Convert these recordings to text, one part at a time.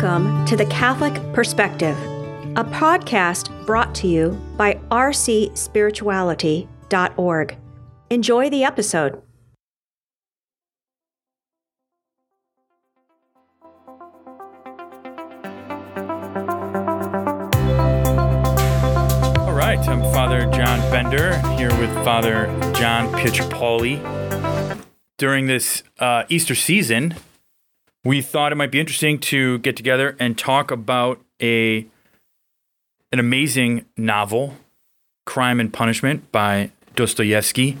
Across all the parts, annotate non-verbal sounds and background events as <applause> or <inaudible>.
Welcome to the Catholic Perspective, a podcast brought to you by rcspirituality.org. Enjoy the episode. All right, I'm Father John Bender here with Father John Pietropaoli. During this uh, Easter season, we thought it might be interesting to get together and talk about a an amazing novel, Crime and Punishment by Dostoevsky,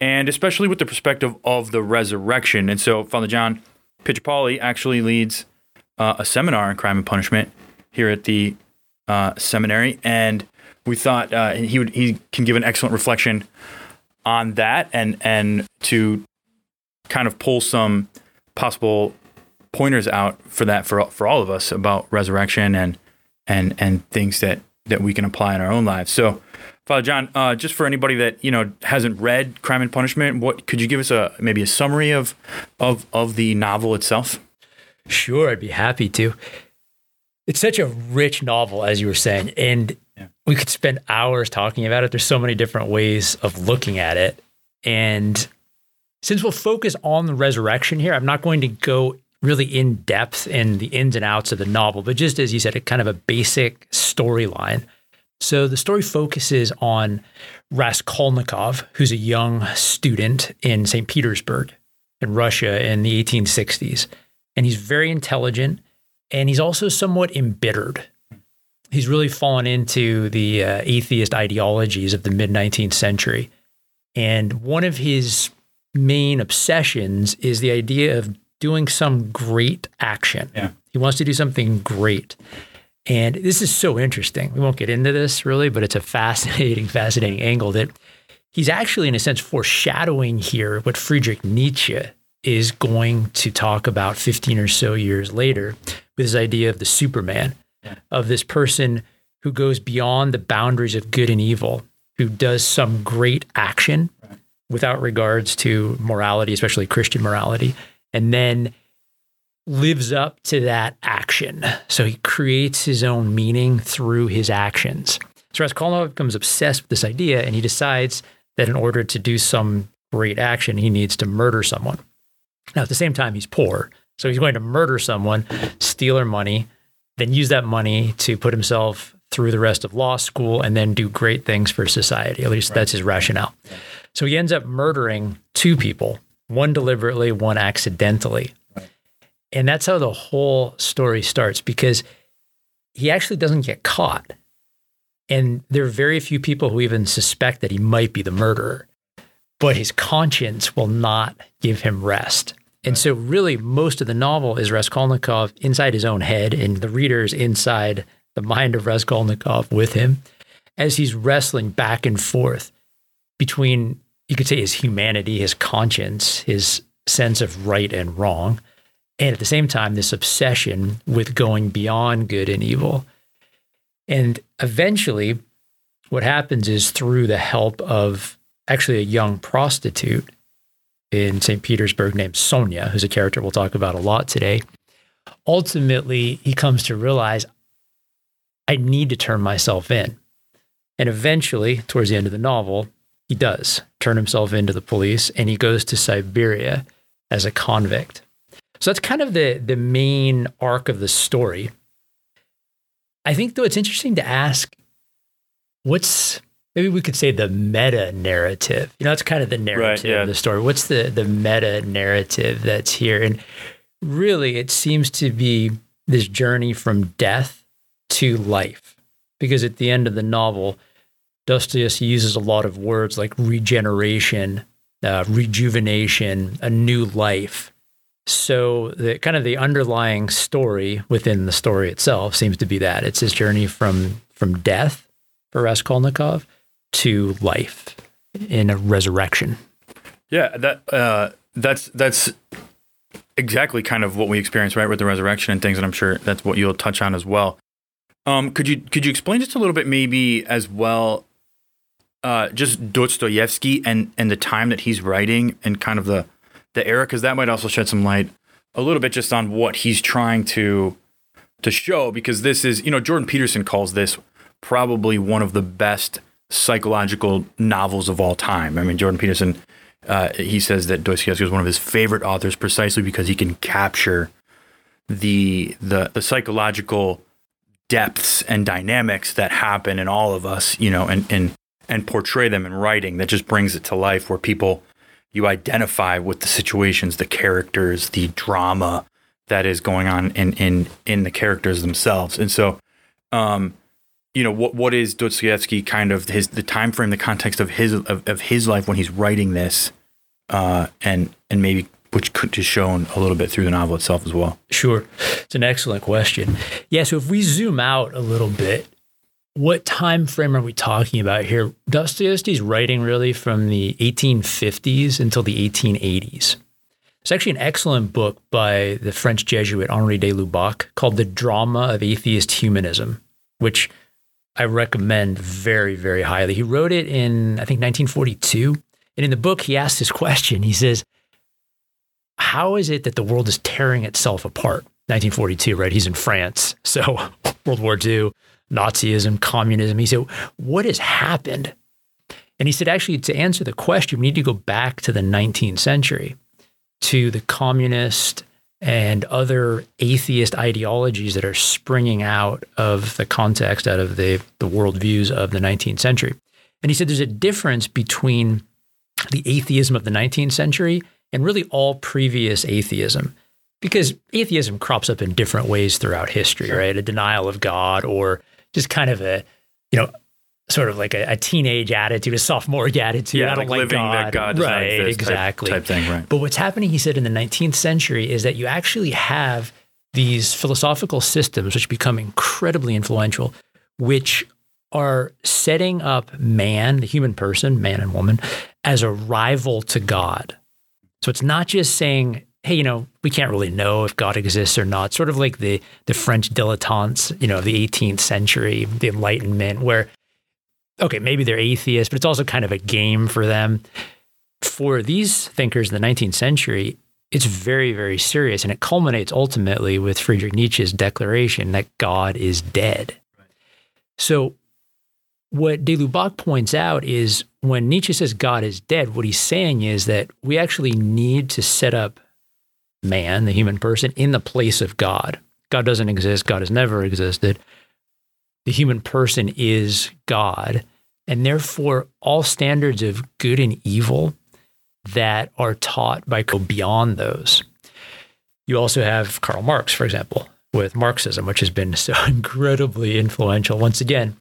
and especially with the perspective of the resurrection. And so, Father John Pietropaoli actually leads uh, a seminar on crime and punishment here at the uh, seminary, and we thought uh, he would he can give an excellent reflection on that, and and to kind of pull some possible pointers out for that for for all of us about resurrection and and and things that that we can apply in our own lives. So, Father John, uh, just for anybody that you know hasn't read Crime and Punishment, what could you give us a maybe a summary of of of the novel itself? Sure, I'd be happy to. It's such a rich novel, as you were saying, and yeah. we could spend hours talking about it. There's so many different ways of looking at it, and since we'll focus on the resurrection here, I'm not going to go really in depth in the ins and outs of the novel, but just as you said, a kind of a basic storyline. So the story focuses on Raskolnikov, who's a young student in St. Petersburg in Russia in the 1860s. And he's very intelligent and he's also somewhat embittered. He's really fallen into the uh, atheist ideologies of the mid 19th century. And one of his main obsessions is the idea of doing some great action. Yeah. He wants to do something great. And this is so interesting. We won't get into this really, but it's a fascinating, <laughs> fascinating angle that he's actually, in a sense, foreshadowing here what Friedrich Nietzsche is going to talk about 15 or so years later with his idea of the Superman, yeah. of this person who goes beyond the boundaries of good and evil, who does some great action right. without regards to morality, especially Christian morality, and then lives up to that action. So he creates his own meaning through his actions. So Raskolnikov becomes obsessed with this idea and he decides that in order to do some great action, he needs to murder someone. Now, at the same time, he's poor. So he's going to murder someone, steal their money, then use that money to put himself through the rest of law school and then do great things for society. At least right. that's his rationale. So he ends up murdering two people one deliberately, one accidentally. Right. And that's how the whole story starts because he actually doesn't get caught. And there are very few people who even suspect that he might be the murderer, but his conscience will not give him rest. And so, really, most of the novel is Raskolnikov inside his own head, and the reader's inside the mind of Raskolnikov with him as he's wrestling back and forth between you could say his humanity, his conscience, his sense of right and wrong, and at the same time, this obsession with going beyond good and evil. And eventually, what happens is through the help of actually a young prostitute in St. Petersburg named Sonia, who's a character we'll talk about a lot today, ultimately, he comes to realize I need to turn myself in. And eventually, towards the end of the novel, he does turn himself into the police and he goes to Siberia as a convict. So that's kind of the the main arc of the story. I think though it's interesting to ask what's maybe we could say the meta narrative. You know, that's kind of the narrative right, yeah. of the story. What's the the meta narrative that's here? And really it seems to be this journey from death to life. Because at the end of the novel, Dostoevsky uses a lot of words like regeneration, uh, rejuvenation, a new life. So the kind of the underlying story within the story itself seems to be that it's his journey from from death for Raskolnikov to life in a resurrection. Yeah, that uh, that's that's exactly kind of what we experience, right, with the resurrection and things, and I'm sure that's what you'll touch on as well. Um, could you could you explain just a little bit, maybe as well, uh, just Dostoevsky and and the time that he's writing and kind of the the era, because that might also shed some light a little bit just on what he's trying to to show because this is, you know, Jordan Peterson calls this probably one of the best psychological novels of all time. I mean, Jordan Peterson, uh, he says that Dostoevsky is one of his favorite authors precisely because he can capture the the the psychological depths and dynamics that happen in all of us, you know, and and and portray them in writing that just brings it to life where people you identify with the situations, the characters, the drama that is going on in in in the characters themselves. And so um you know what what is Dostoevsky kind of his the time frame the context of his of, of his life when he's writing this uh and and maybe which could be shown a little bit through the novel itself as well. Sure. It's an excellent question. Yeah, so if we zoom out a little bit, what time frame are we talking about here? Dostoevsky's writing really from the 1850s until the 1880s. It's actually an excellent book by the French Jesuit Henri de Lubac called The Drama of Atheist Humanism, which I recommend very, very highly. He wrote it in, I think, 1942. And in the book, he asks this question. He says, How is it that the world is tearing itself apart? 1942, right? He's in France. So, <laughs> World War II, Nazism, communism. He said, What has happened? And he said, Actually, to answer the question, we need to go back to the 19th century, to the communist and other atheist ideologies that are springing out of the context, out of the, the worldviews of the 19th century. And he said there's a difference between the atheism of the 19th century and really all previous atheism. Because atheism crops up in different ways throughout history, right? A denial of God or just kind of a, you know, sort of like a, a teenage attitude, a sophomore <laughs> attitude. Yeah, I don't like like, living God. that God right, exist type- exactly. type thing, right. But what's happening, he said, in the 19th century is that you actually have these philosophical systems which become incredibly influential, which are setting up man, the human person, man and woman, as a rival to God. So it's not just saying, hey, you know, we can't really know if God exists or not. Sort of like the the French dilettantes, you know, of the 18th century, the Enlightenment, where okay, maybe they're atheists, but it's also kind of a game for them. For these thinkers in the 19th century, it's very, very serious. And it culminates ultimately with Friedrich Nietzsche's declaration that God is dead. So, what de Lubac points out is when Nietzsche says God is dead, what he's saying is that we actually need to set up man, the human person, in the place of God. God doesn't exist, God has never existed the human person is God. And therefore, all standards of good and evil that are taught by go beyond those. You also have Karl Marx, for example, with Marxism, which has been so <laughs> incredibly influential. Once again,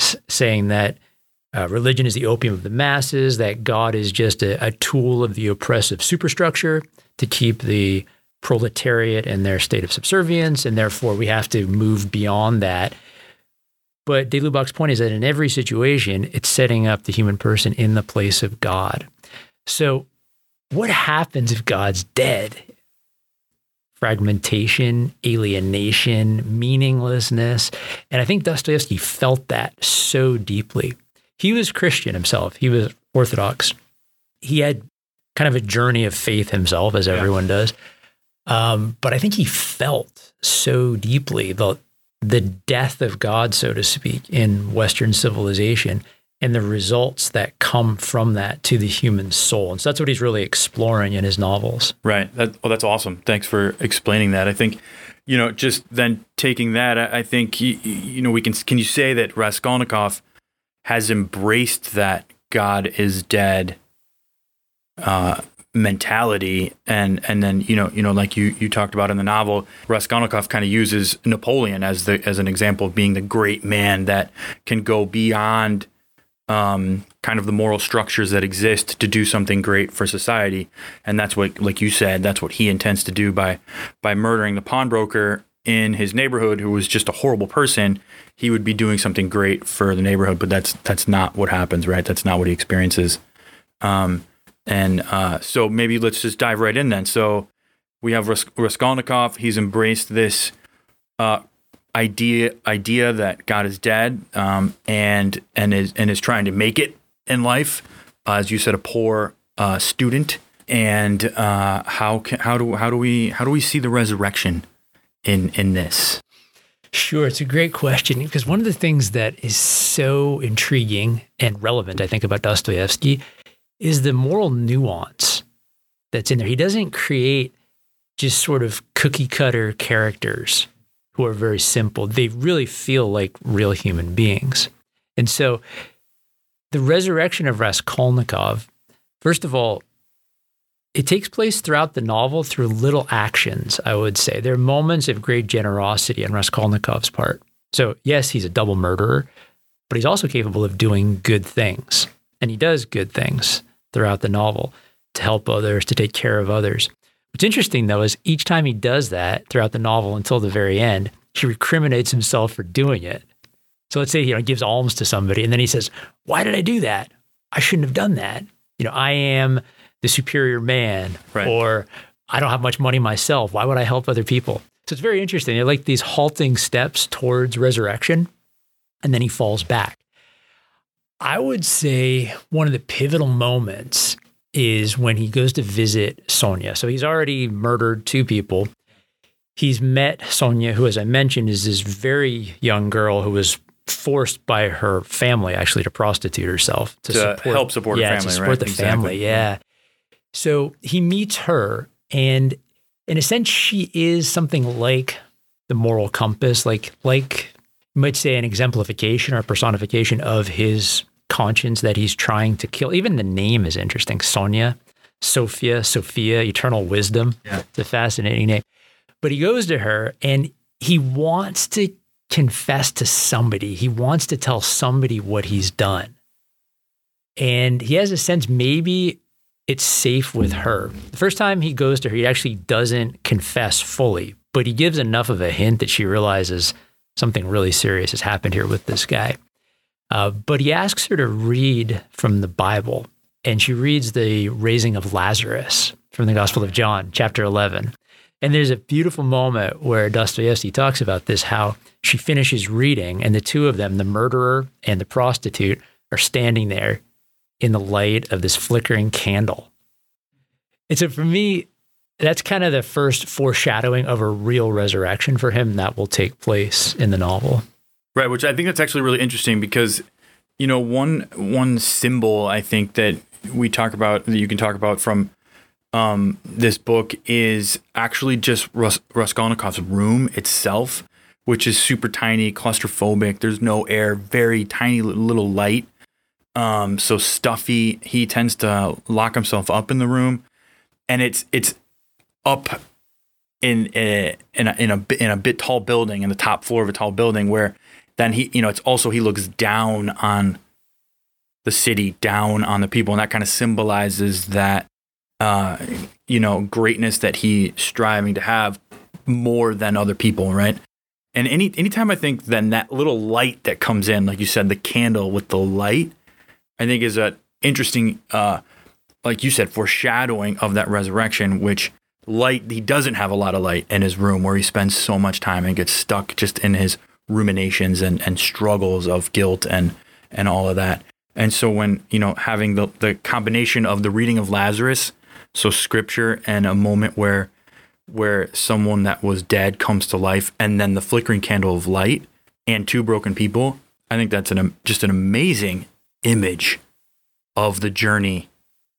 s- saying that uh, religion is the opium of the masses, that God is just a, a tool of the oppressive superstructure to keep the proletariat in their state of subservience. And therefore, we have to move beyond that but de Lubac's point is that in every situation, it's setting up the human person in the place of God. So, what happens if God's dead? Fragmentation, alienation, meaninglessness. And I think Dostoevsky felt that so deeply. He was Christian himself, he was Orthodox. He had kind of a journey of faith himself, as everyone does. Um, but I think he felt so deeply the the death of God, so to speak, in Western civilization and the results that come from that to the human soul. And so that's what he's really exploring in his novels. Right. That, oh, that's awesome. Thanks for explaining that. I think, you know, just then taking that, I, I think, you, you know, we can, can you say that Raskolnikov has embraced that God is dead uh, mentality. And and then you know you know like you you talked about in the novel Raskolnikov kind of uses Napoleon as the as an example of being the great man that can go beyond um, kind of the moral structures that exist to do something great for society. And that's what like you said that's what he intends to do by by murdering the pawnbroker in his neighborhood who was just a horrible person he would be doing something great for the neighborhood but that's that's not what happens right that's not what he experiences um, and uh, so maybe let's just dive right in then. So we have Ras- Raskolnikov. He's embraced this uh, idea idea that God is dead, um, and and is and is trying to make it in life. Uh, as you said, a poor uh, student. And uh, how can, how do how do we how do we see the resurrection in in this? Sure, it's a great question because one of the things that is so intriguing and relevant, I think, about Dostoevsky is the moral nuance that's in there. He doesn't create just sort of cookie cutter characters who are very simple. They really feel like real human beings. And so the resurrection of Raskolnikov, first of all, it takes place throughout the novel through little actions, I would say. There are moments of great generosity on Raskolnikov's part. So, yes, he's a double murderer, but he's also capable of doing good things. And he does good things throughout the novel to help others, to take care of others. What's interesting, though, is each time he does that throughout the novel until the very end, he recriminates himself for doing it. So let's say you know, he gives alms to somebody, and then he says, Why did I do that? I shouldn't have done that. You know, I am the superior man, Right. or I don't have much money myself. Why would I help other people? So it's very interesting. They're like these halting steps towards resurrection, and then he falls back. I would say one of the pivotal moments is when he goes to visit Sonia. So he's already murdered two people. He's met Sonia, who, as I mentioned, is this very young girl who was forced by her family actually to prostitute herself to, To support, help support her yeah, family, to support right? the Exactly. family. Yeah. So he meets her, and in a sense, she is something like the moral compass, like like you might say an exemplification or a personification of his conscience that he's trying to kill. Even the name is interesting. Sonia, Sophia, Sophia, eternal wisdom. Yeah. It's a fascinating name. But he goes to her and he wants to confess to somebody. He wants to tell somebody what he's done. And he has a sense maybe it's safe with her. The first time he goes to her, he actually doesn't confess fully, but he gives enough of a hint that she realizes something really serious has happened here with this guy. Uh, but he asks her to read from the Bible, and she reads the raising of Lazarus from the Gospel of John, chapter 11. And there's a beautiful moment where Dostoevsky talks about this how she finishes reading, and the two of them, the murderer and the prostitute, are standing there in the light of this flickering candle. And so for me, that's kind of the first foreshadowing of a real resurrection for him that will take place in the novel. Right, which I think that's actually really interesting because, you know, one one symbol I think that we talk about that you can talk about from um, this book is actually just Rus- Raskolnikov's room itself, which is super tiny, claustrophobic. There's no air, very tiny little light. Um, so stuffy. He tends to lock himself up in the room, and it's it's up in a, in a in a in a bit tall building in the top floor of a tall building where then he you know it's also he looks down on the city down on the people and that kind of symbolizes that uh you know greatness that he's striving to have more than other people right and any anytime i think then that little light that comes in like you said the candle with the light i think is a interesting uh like you said foreshadowing of that resurrection which light he doesn't have a lot of light in his room where he spends so much time and gets stuck just in his ruminations and, and struggles of guilt and and all of that. And so when you know having the, the combination of the reading of lazarus so scripture and a moment where where someone that was dead comes to life and then the flickering candle of light and two broken people i think that's an just an amazing image of the journey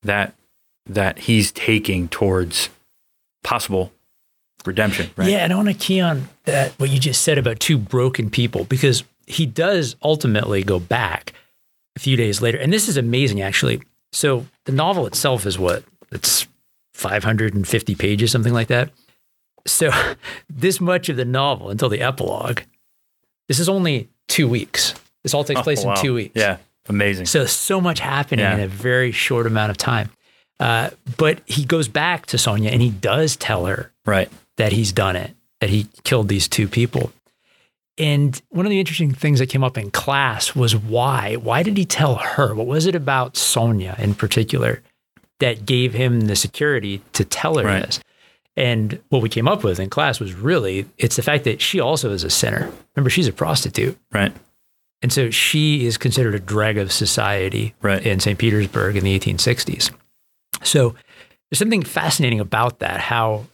that that he's taking towards possible redemption right Yeah, and I want to key on that what you just said about two broken people because he does ultimately go back a few days later, and this is amazing actually. So the novel itself is what it's 550 pages, something like that. So <laughs> this much of the novel until the epilogue, this is only two weeks. This all takes Oh, place wow. in two weeks. yeah amazing So so much happening Yeah. in a very short amount of time. Uh, but he goes back to Sonia and he does tell her right that he's done it, that he killed these two people. And one of the interesting things that came up in class was why? Why did he tell her? What was it about Sonia in particular that gave him the security to tell her Right. this? And what we came up with in class was really it's the fact that she also is a sinner. Remember, she's a prostitute. right And so she is considered a dreg of society Right. in St. Petersburg in the 1860s. So there's something fascinating about that, how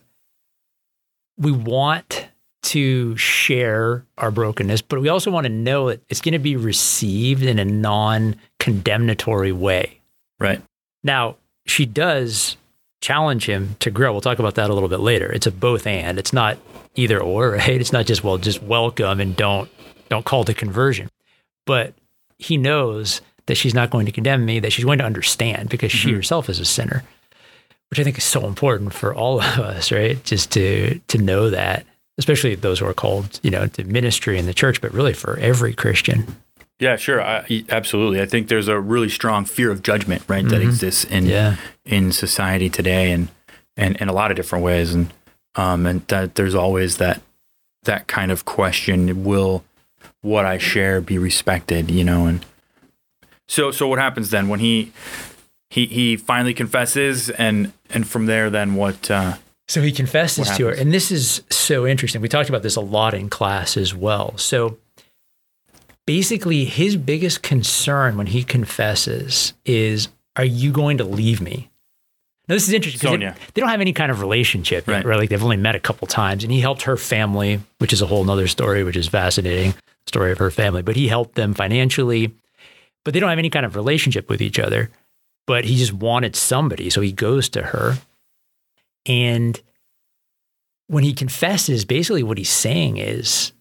we want to share our brokenness, but we also want to know that it's going to be received in a non condemnatory way. Right. Now, she does challenge him to grow. We'll talk about that a little bit later. It's a both and. It's not either or, <laughs> right? It's not just well, just welcome and don't don't call to conversion. But he knows that she's not going to condemn me, that she's going to understand because mm-hmm. she herself is a sinner, which I think is so important for all of us, right? Just to to know that, especially those who are called, you know, to ministry in the church, but really for every Christian. Yeah, sure. I, absolutely. I think there's a really strong fear of judgment, right, mm-hmm. that exists in yeah. in society today, and and in a lot of different ways, and um, and that there's always that that kind of question: Will what I share be respected? You know, and so so what happens then when he he he finally confesses, and and from there, then what? Uh, so he confesses to her, and this is so interesting. We talked about this a lot in class as well. So basically his biggest concern when he confesses is, Are you going to leave me? Now, this is interesting because they, they, don't have any kind of relationship, right. right? Like they've only met a couple times, and he helped her family, which is a whole other story, which is fascinating story of her family. But he helped them financially, but they don't have any kind of relationship with each other. But he just wanted somebody, so he goes to her, and when he confesses, basically what he's saying is,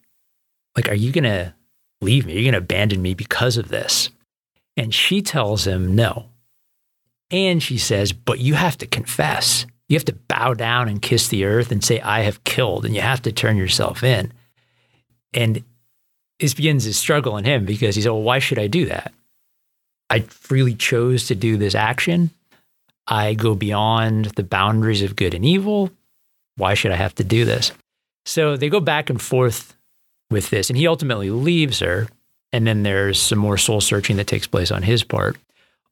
like, are you gonna leave me? Are You're going to abandon me because of this. And she tells him no. And she says, But you have to confess. You have to bow down and kiss the earth and say, I have killed. And you have to turn yourself in. And this begins his struggle in him because he said, Well, why should I do that? I freely chose to do this action. I go beyond the boundaries of good and evil. Why should I have to do this? So they go back and forth with this. And he ultimately leaves her. And then there's some more soul searching that takes place on his part.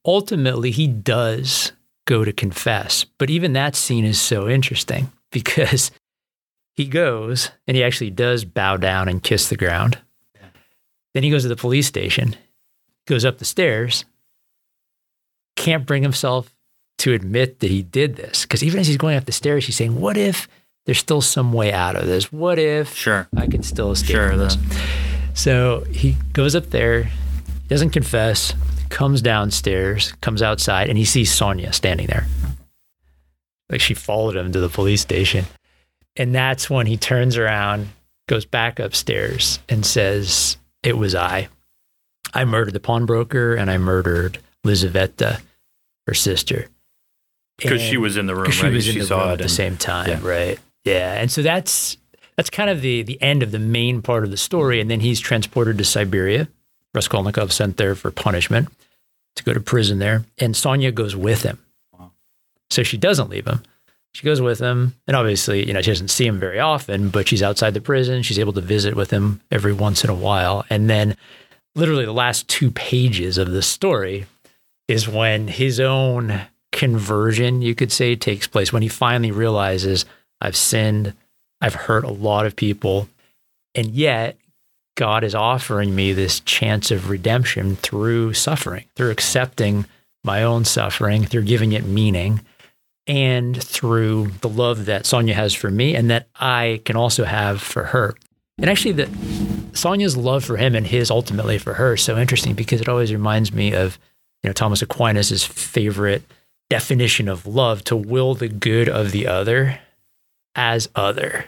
Ultimately, he does go to confess. But even that scene is so interesting <laughs> because he goes and he actually does bow down and kiss the ground. Then he goes to the police station, goes up the stairs, can't bring himself to admit that he did this. Because even as he's going up the stairs, he's saying, What if there's still some way out of this. What if sure. I can still escape sure, from this? So he goes up there, doesn't confess, comes downstairs, comes outside, and he sees Sonia standing there. Like she followed him to the police station. And that's when he turns around, goes back upstairs, and says, It was I. I murdered the pawnbroker and I murdered Lizaveta, her sister. Because she was in the room, right? She was in she the room at the same time, yeah. right? Yeah, and so that's that's kind of the the end of the main part of the story, and then he's transported to Siberia. Raskolnikov sent there for punishment to go to prison there, and Sonia goes with him. Wow. So she doesn't leave him. She goes with him, and obviously, you know, she doesn't see him very often, but she's outside the prison. She's able to visit with him every once in a while, and then, literally, the last two pages of the story is when his own conversion, you could say, takes place when he finally realizes I've sinned. I've hurt a lot of people. And yet, God is offering me this chance of redemption through suffering, through accepting my own suffering, through giving it meaning, and through the love that Sonia has for me and that I can also have for her. And actually, the Sonia's love for him and his ultimately for her is so interesting because it always reminds me of, you know, Thomas Aquinas' favorite definition of love to will the good of the other as other.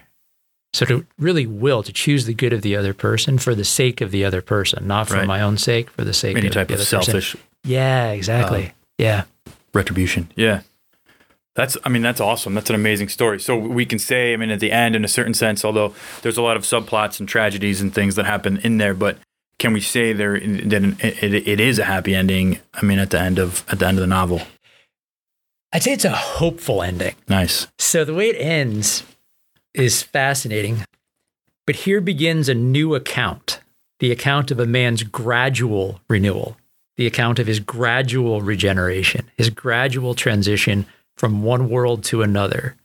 So to really will to choose the good of the other person for the sake of the other person, not for right. my own sake, for the sake of Any of type the of selfish. Person. Yeah, exactly. Uh, yeah. Retribution. Yeah. That's, I mean, that's awesome. That's an amazing story. So we can say, I mean, at the end, in a certain sense, although there's a lot of subplots and tragedies and things that happen in there, but can we say there that it, it is a happy ending? I mean, at the end of at the end of the novel. I'd say it's a hopeful ending. Nice. So the way it ends is fascinating. But here begins a new account the account of a man's gradual renewal, the account of his gradual regeneration, his gradual transition from one world to another.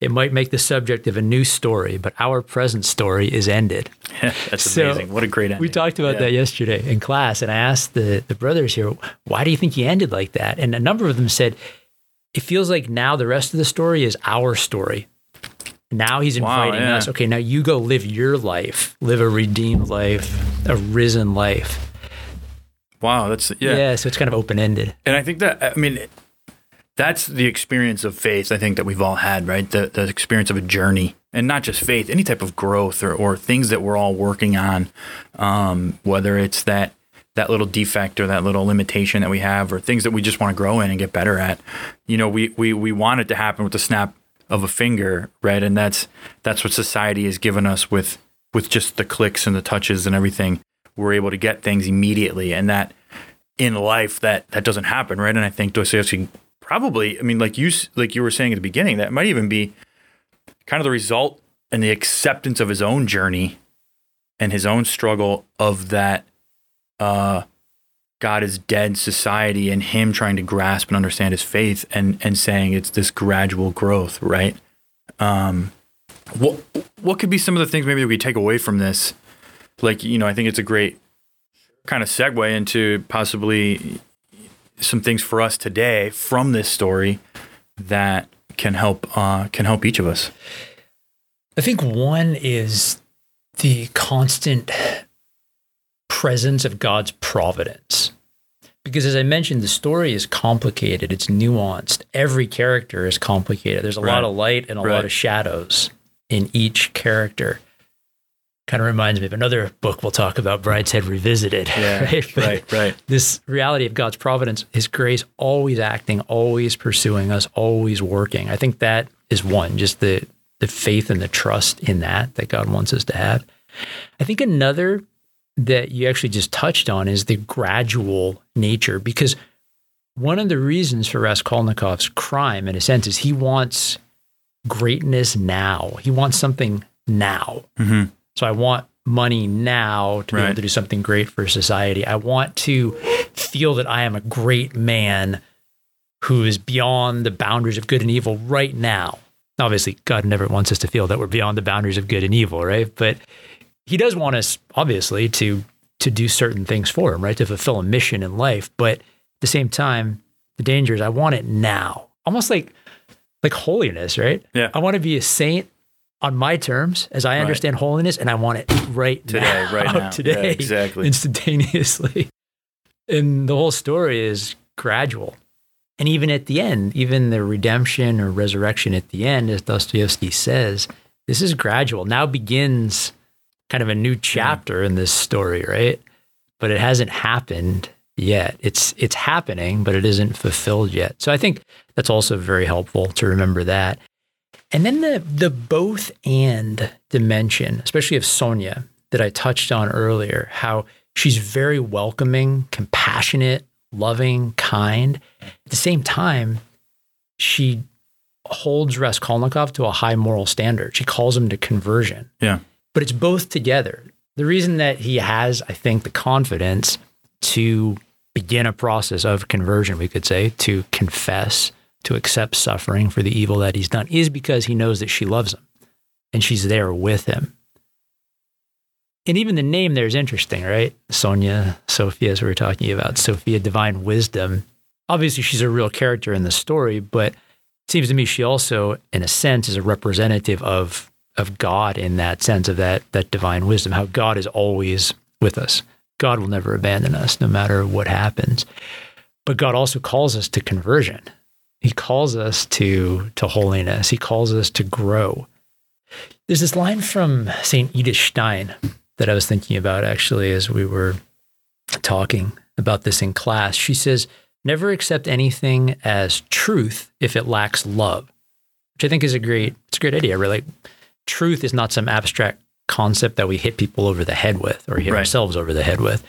It might make the subject of a new story, but our present story is ended. <laughs> That's so amazing. What a great ending. We talked about yeah. that yesterday in class, and I asked the, the brothers here, why do you think he ended like that? And a number of them said, it feels like now the rest of the story is our story. Now he's Wow, inviting yeah. us. Okay, now you go live your life, live a redeemed life, a risen life. Wow, that's Yeah, yeah. so it's kind of open ended. And I think that I mean that's the experience of faith I think that we've all had, right? The the experience of a journey. And not just faith, any type of growth or, or things that we're all working on. Um, whether it's that that little defect or that little limitation that we have or things that we just want to grow in and get better at. You know, we we we want it to happen with the snap of a finger, right? And that's that's what society has given us with with just the clicks and the touches and everything. We're able to get things immediately and that in life that that doesn't happen, right? And I think Dostoevsky probably, I mean, like you like you were saying at the beginning, that might even be kind of the result and the acceptance of his own journey and his own struggle of that uh, God is dead society and him trying to grasp and understand his faith and and saying it's this gradual growth, right? Um, what what could be some of the things maybe we take away from this? Like you know, I think it's a great kind of segue into possibly some things for us today from this story that can help uh, can help each of us. I think one is the constant presence of God's providence. Because as I mentioned, the story is complicated, it's nuanced. Every character is complicated. There's a Right. lot of light and a Right. lot of shadows in each character. Kind of reminds me of another book we'll talk about, Brideshead Revisited. <laughs> right? But right, right. This reality of God's providence, His grace always acting, always pursuing us, always working. I think that is one, just the the faith and the trust in that that God wants us to have. I think another that you actually just touched on is the gradual nature, because one of the reasons for Raskolnikov's crime, in a sense, is he wants greatness now. He wants something now. Mhm. So I want money now to be Right. able to do something great for society. I want to feel that I am a great man who is beyond the boundaries of good and evil right now. Obviously, God never wants us to feel that we're beyond the boundaries of good and evil, right? But he does want us obviously to to do certain things for him, right? To fulfill a mission in life, but at the same time, the danger is I want it now. Almost like like holiness, right? Yeah. I want to be a saint on my terms as I understand holiness and I want it right Today, now, right now. <laughs> today, Yeah, exactly. instantaneously. And the whole story is gradual. And even at the end, even the redemption or resurrection at the end, as Dostoevsky says, this is gradual. Now begins kind of a new chapter in this story, right? But it hasn't happened yet. It's it's happening, but it isn't fulfilled yet. So I think that's also very helpful to remember that. And then the the both and dimension, especially of Sonia that I touched on earlier, how she's very welcoming, compassionate, loving, kind. At the same time, she holds Raskolnikov to a high moral standard. She calls him to conversion. Yeah. But it's both together. The reason that he has, I think, the confidence to begin a process of conversion, we could say, to confess, to accept suffering for the evil that he's done, is because he knows that she loves him and she's there with him. And even the name there is interesting, right? Sonia, Sophia, as we were talking about, Sophia, divine wisdom. Obviously, she's a real character in the story, but it seems to me she also, in a sense, is a representative of of God in that sense of that that divine wisdom, how God is always with us. God will never abandon us, no matter what happens. But God also calls us to conversion. He calls us to to holiness. He calls us to grow. There's this line from Saint Edith Stein that I was thinking about actually as we were talking about this in class. She says, "Never accept anything as truth if it lacks love," which I think is a great it's a great idea. Really, truth is not some abstract concept that we hit people over the head with or hit Right. ourselves over the head with.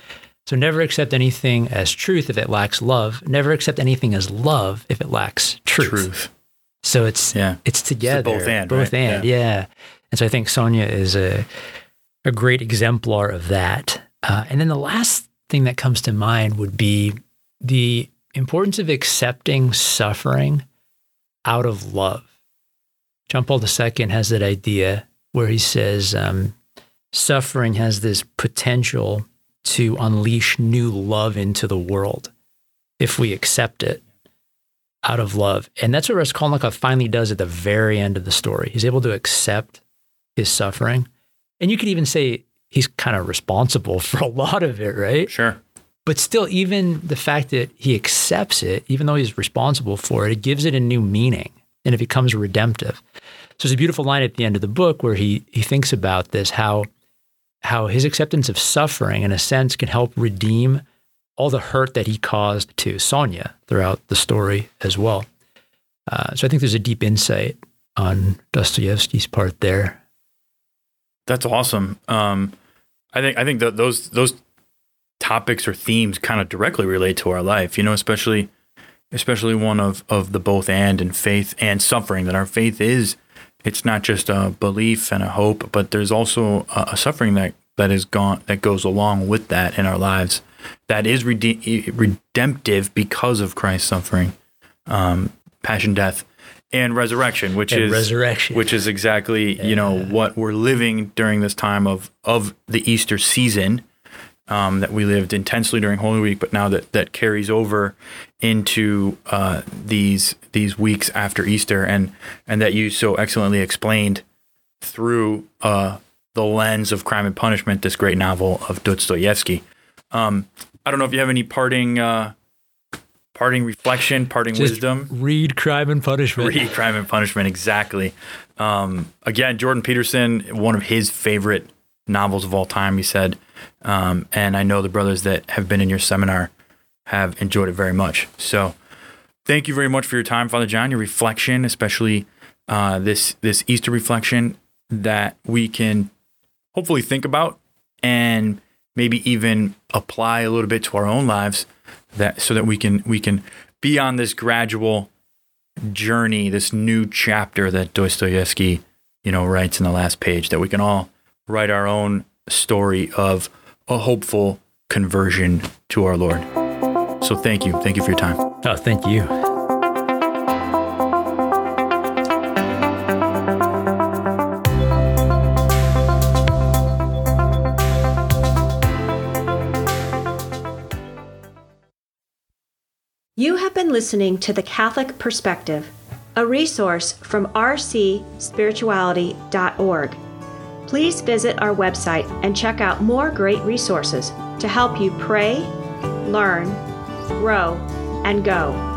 So never accept anything as truth if it lacks love. Never accept anything as love if it lacks truth. Truth. So it's Yeah. it's together. both and, Both right? and, yeah. And so I think Sonia is a a great exemplar of that. Uh, and then the last thing that comes to mind would be the importance of accepting suffering out of love. John Paul II has that idea where he says um, suffering has this potential to unleash new love into the world if we accept it. out of love. And that's what Raskolnikov finally does at the very end of the story. He's able to accept his suffering. And you could even say he's kind of responsible <laughs> for a lot of it, right? Sure. But still, even the fact that he accepts it, even though he's responsible for it, it gives it a new meaning and it becomes redemptive. So there's a beautiful line at the end of the book where he he thinks about this, how how his acceptance of suffering, in a sense, can help redeem all the hurt that he caused to Sonia throughout the story as well. Uh, so I think there's a deep insight on Dostoevsky's part there. That's awesome. Um, I think I think those those topics or themes kind of directly relate to our life. You know, especially especially one of of the both and and faith and suffering. That our faith is it's not just a belief and a hope, but there's also a, a suffering that that is gone that goes along with that in our lives. That is rede- redemptive because of Christ's suffering, um, passion, death, and resurrection, which And is resurrection. which is exactly you know what we're living during this time of of the Easter season um, that we lived intensely during Holy Week, but now that that carries over into uh, these these weeks after Easter, and and that you so excellently explained through uh, the lens of Crime and Punishment, this great novel of Dostoevsky. Um, I don't know if you have any parting uh, parting reflection, parting Just wisdom. Read Crime and Punishment. Read Crime and Punishment, exactly. Um, again, Jordan Peterson, one of his favorite novels of all time, he said. Um, and I know the brothers that have been in your seminar have enjoyed it very much. So thank you very much for your time, Father John, your reflection, especially uh, this this Easter reflection that we can hopefully think about and maybe even apply a little bit to our own lives that so that we can we can be on this gradual journey, this new chapter that Dostoevsky, you know, writes in the last page, that we can all write our own story of a hopeful conversion to our Lord. So thank you. Thank you for your time. Oh, thank you. You have been listening to The Catholic Perspective, a resource from rcspirituality.org. Please visit our website and check out more great resources to help you pray, learn, grow, and go.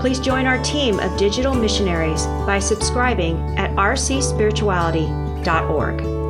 Please join our team of digital missionaries by subscribing at rcspirituality.org.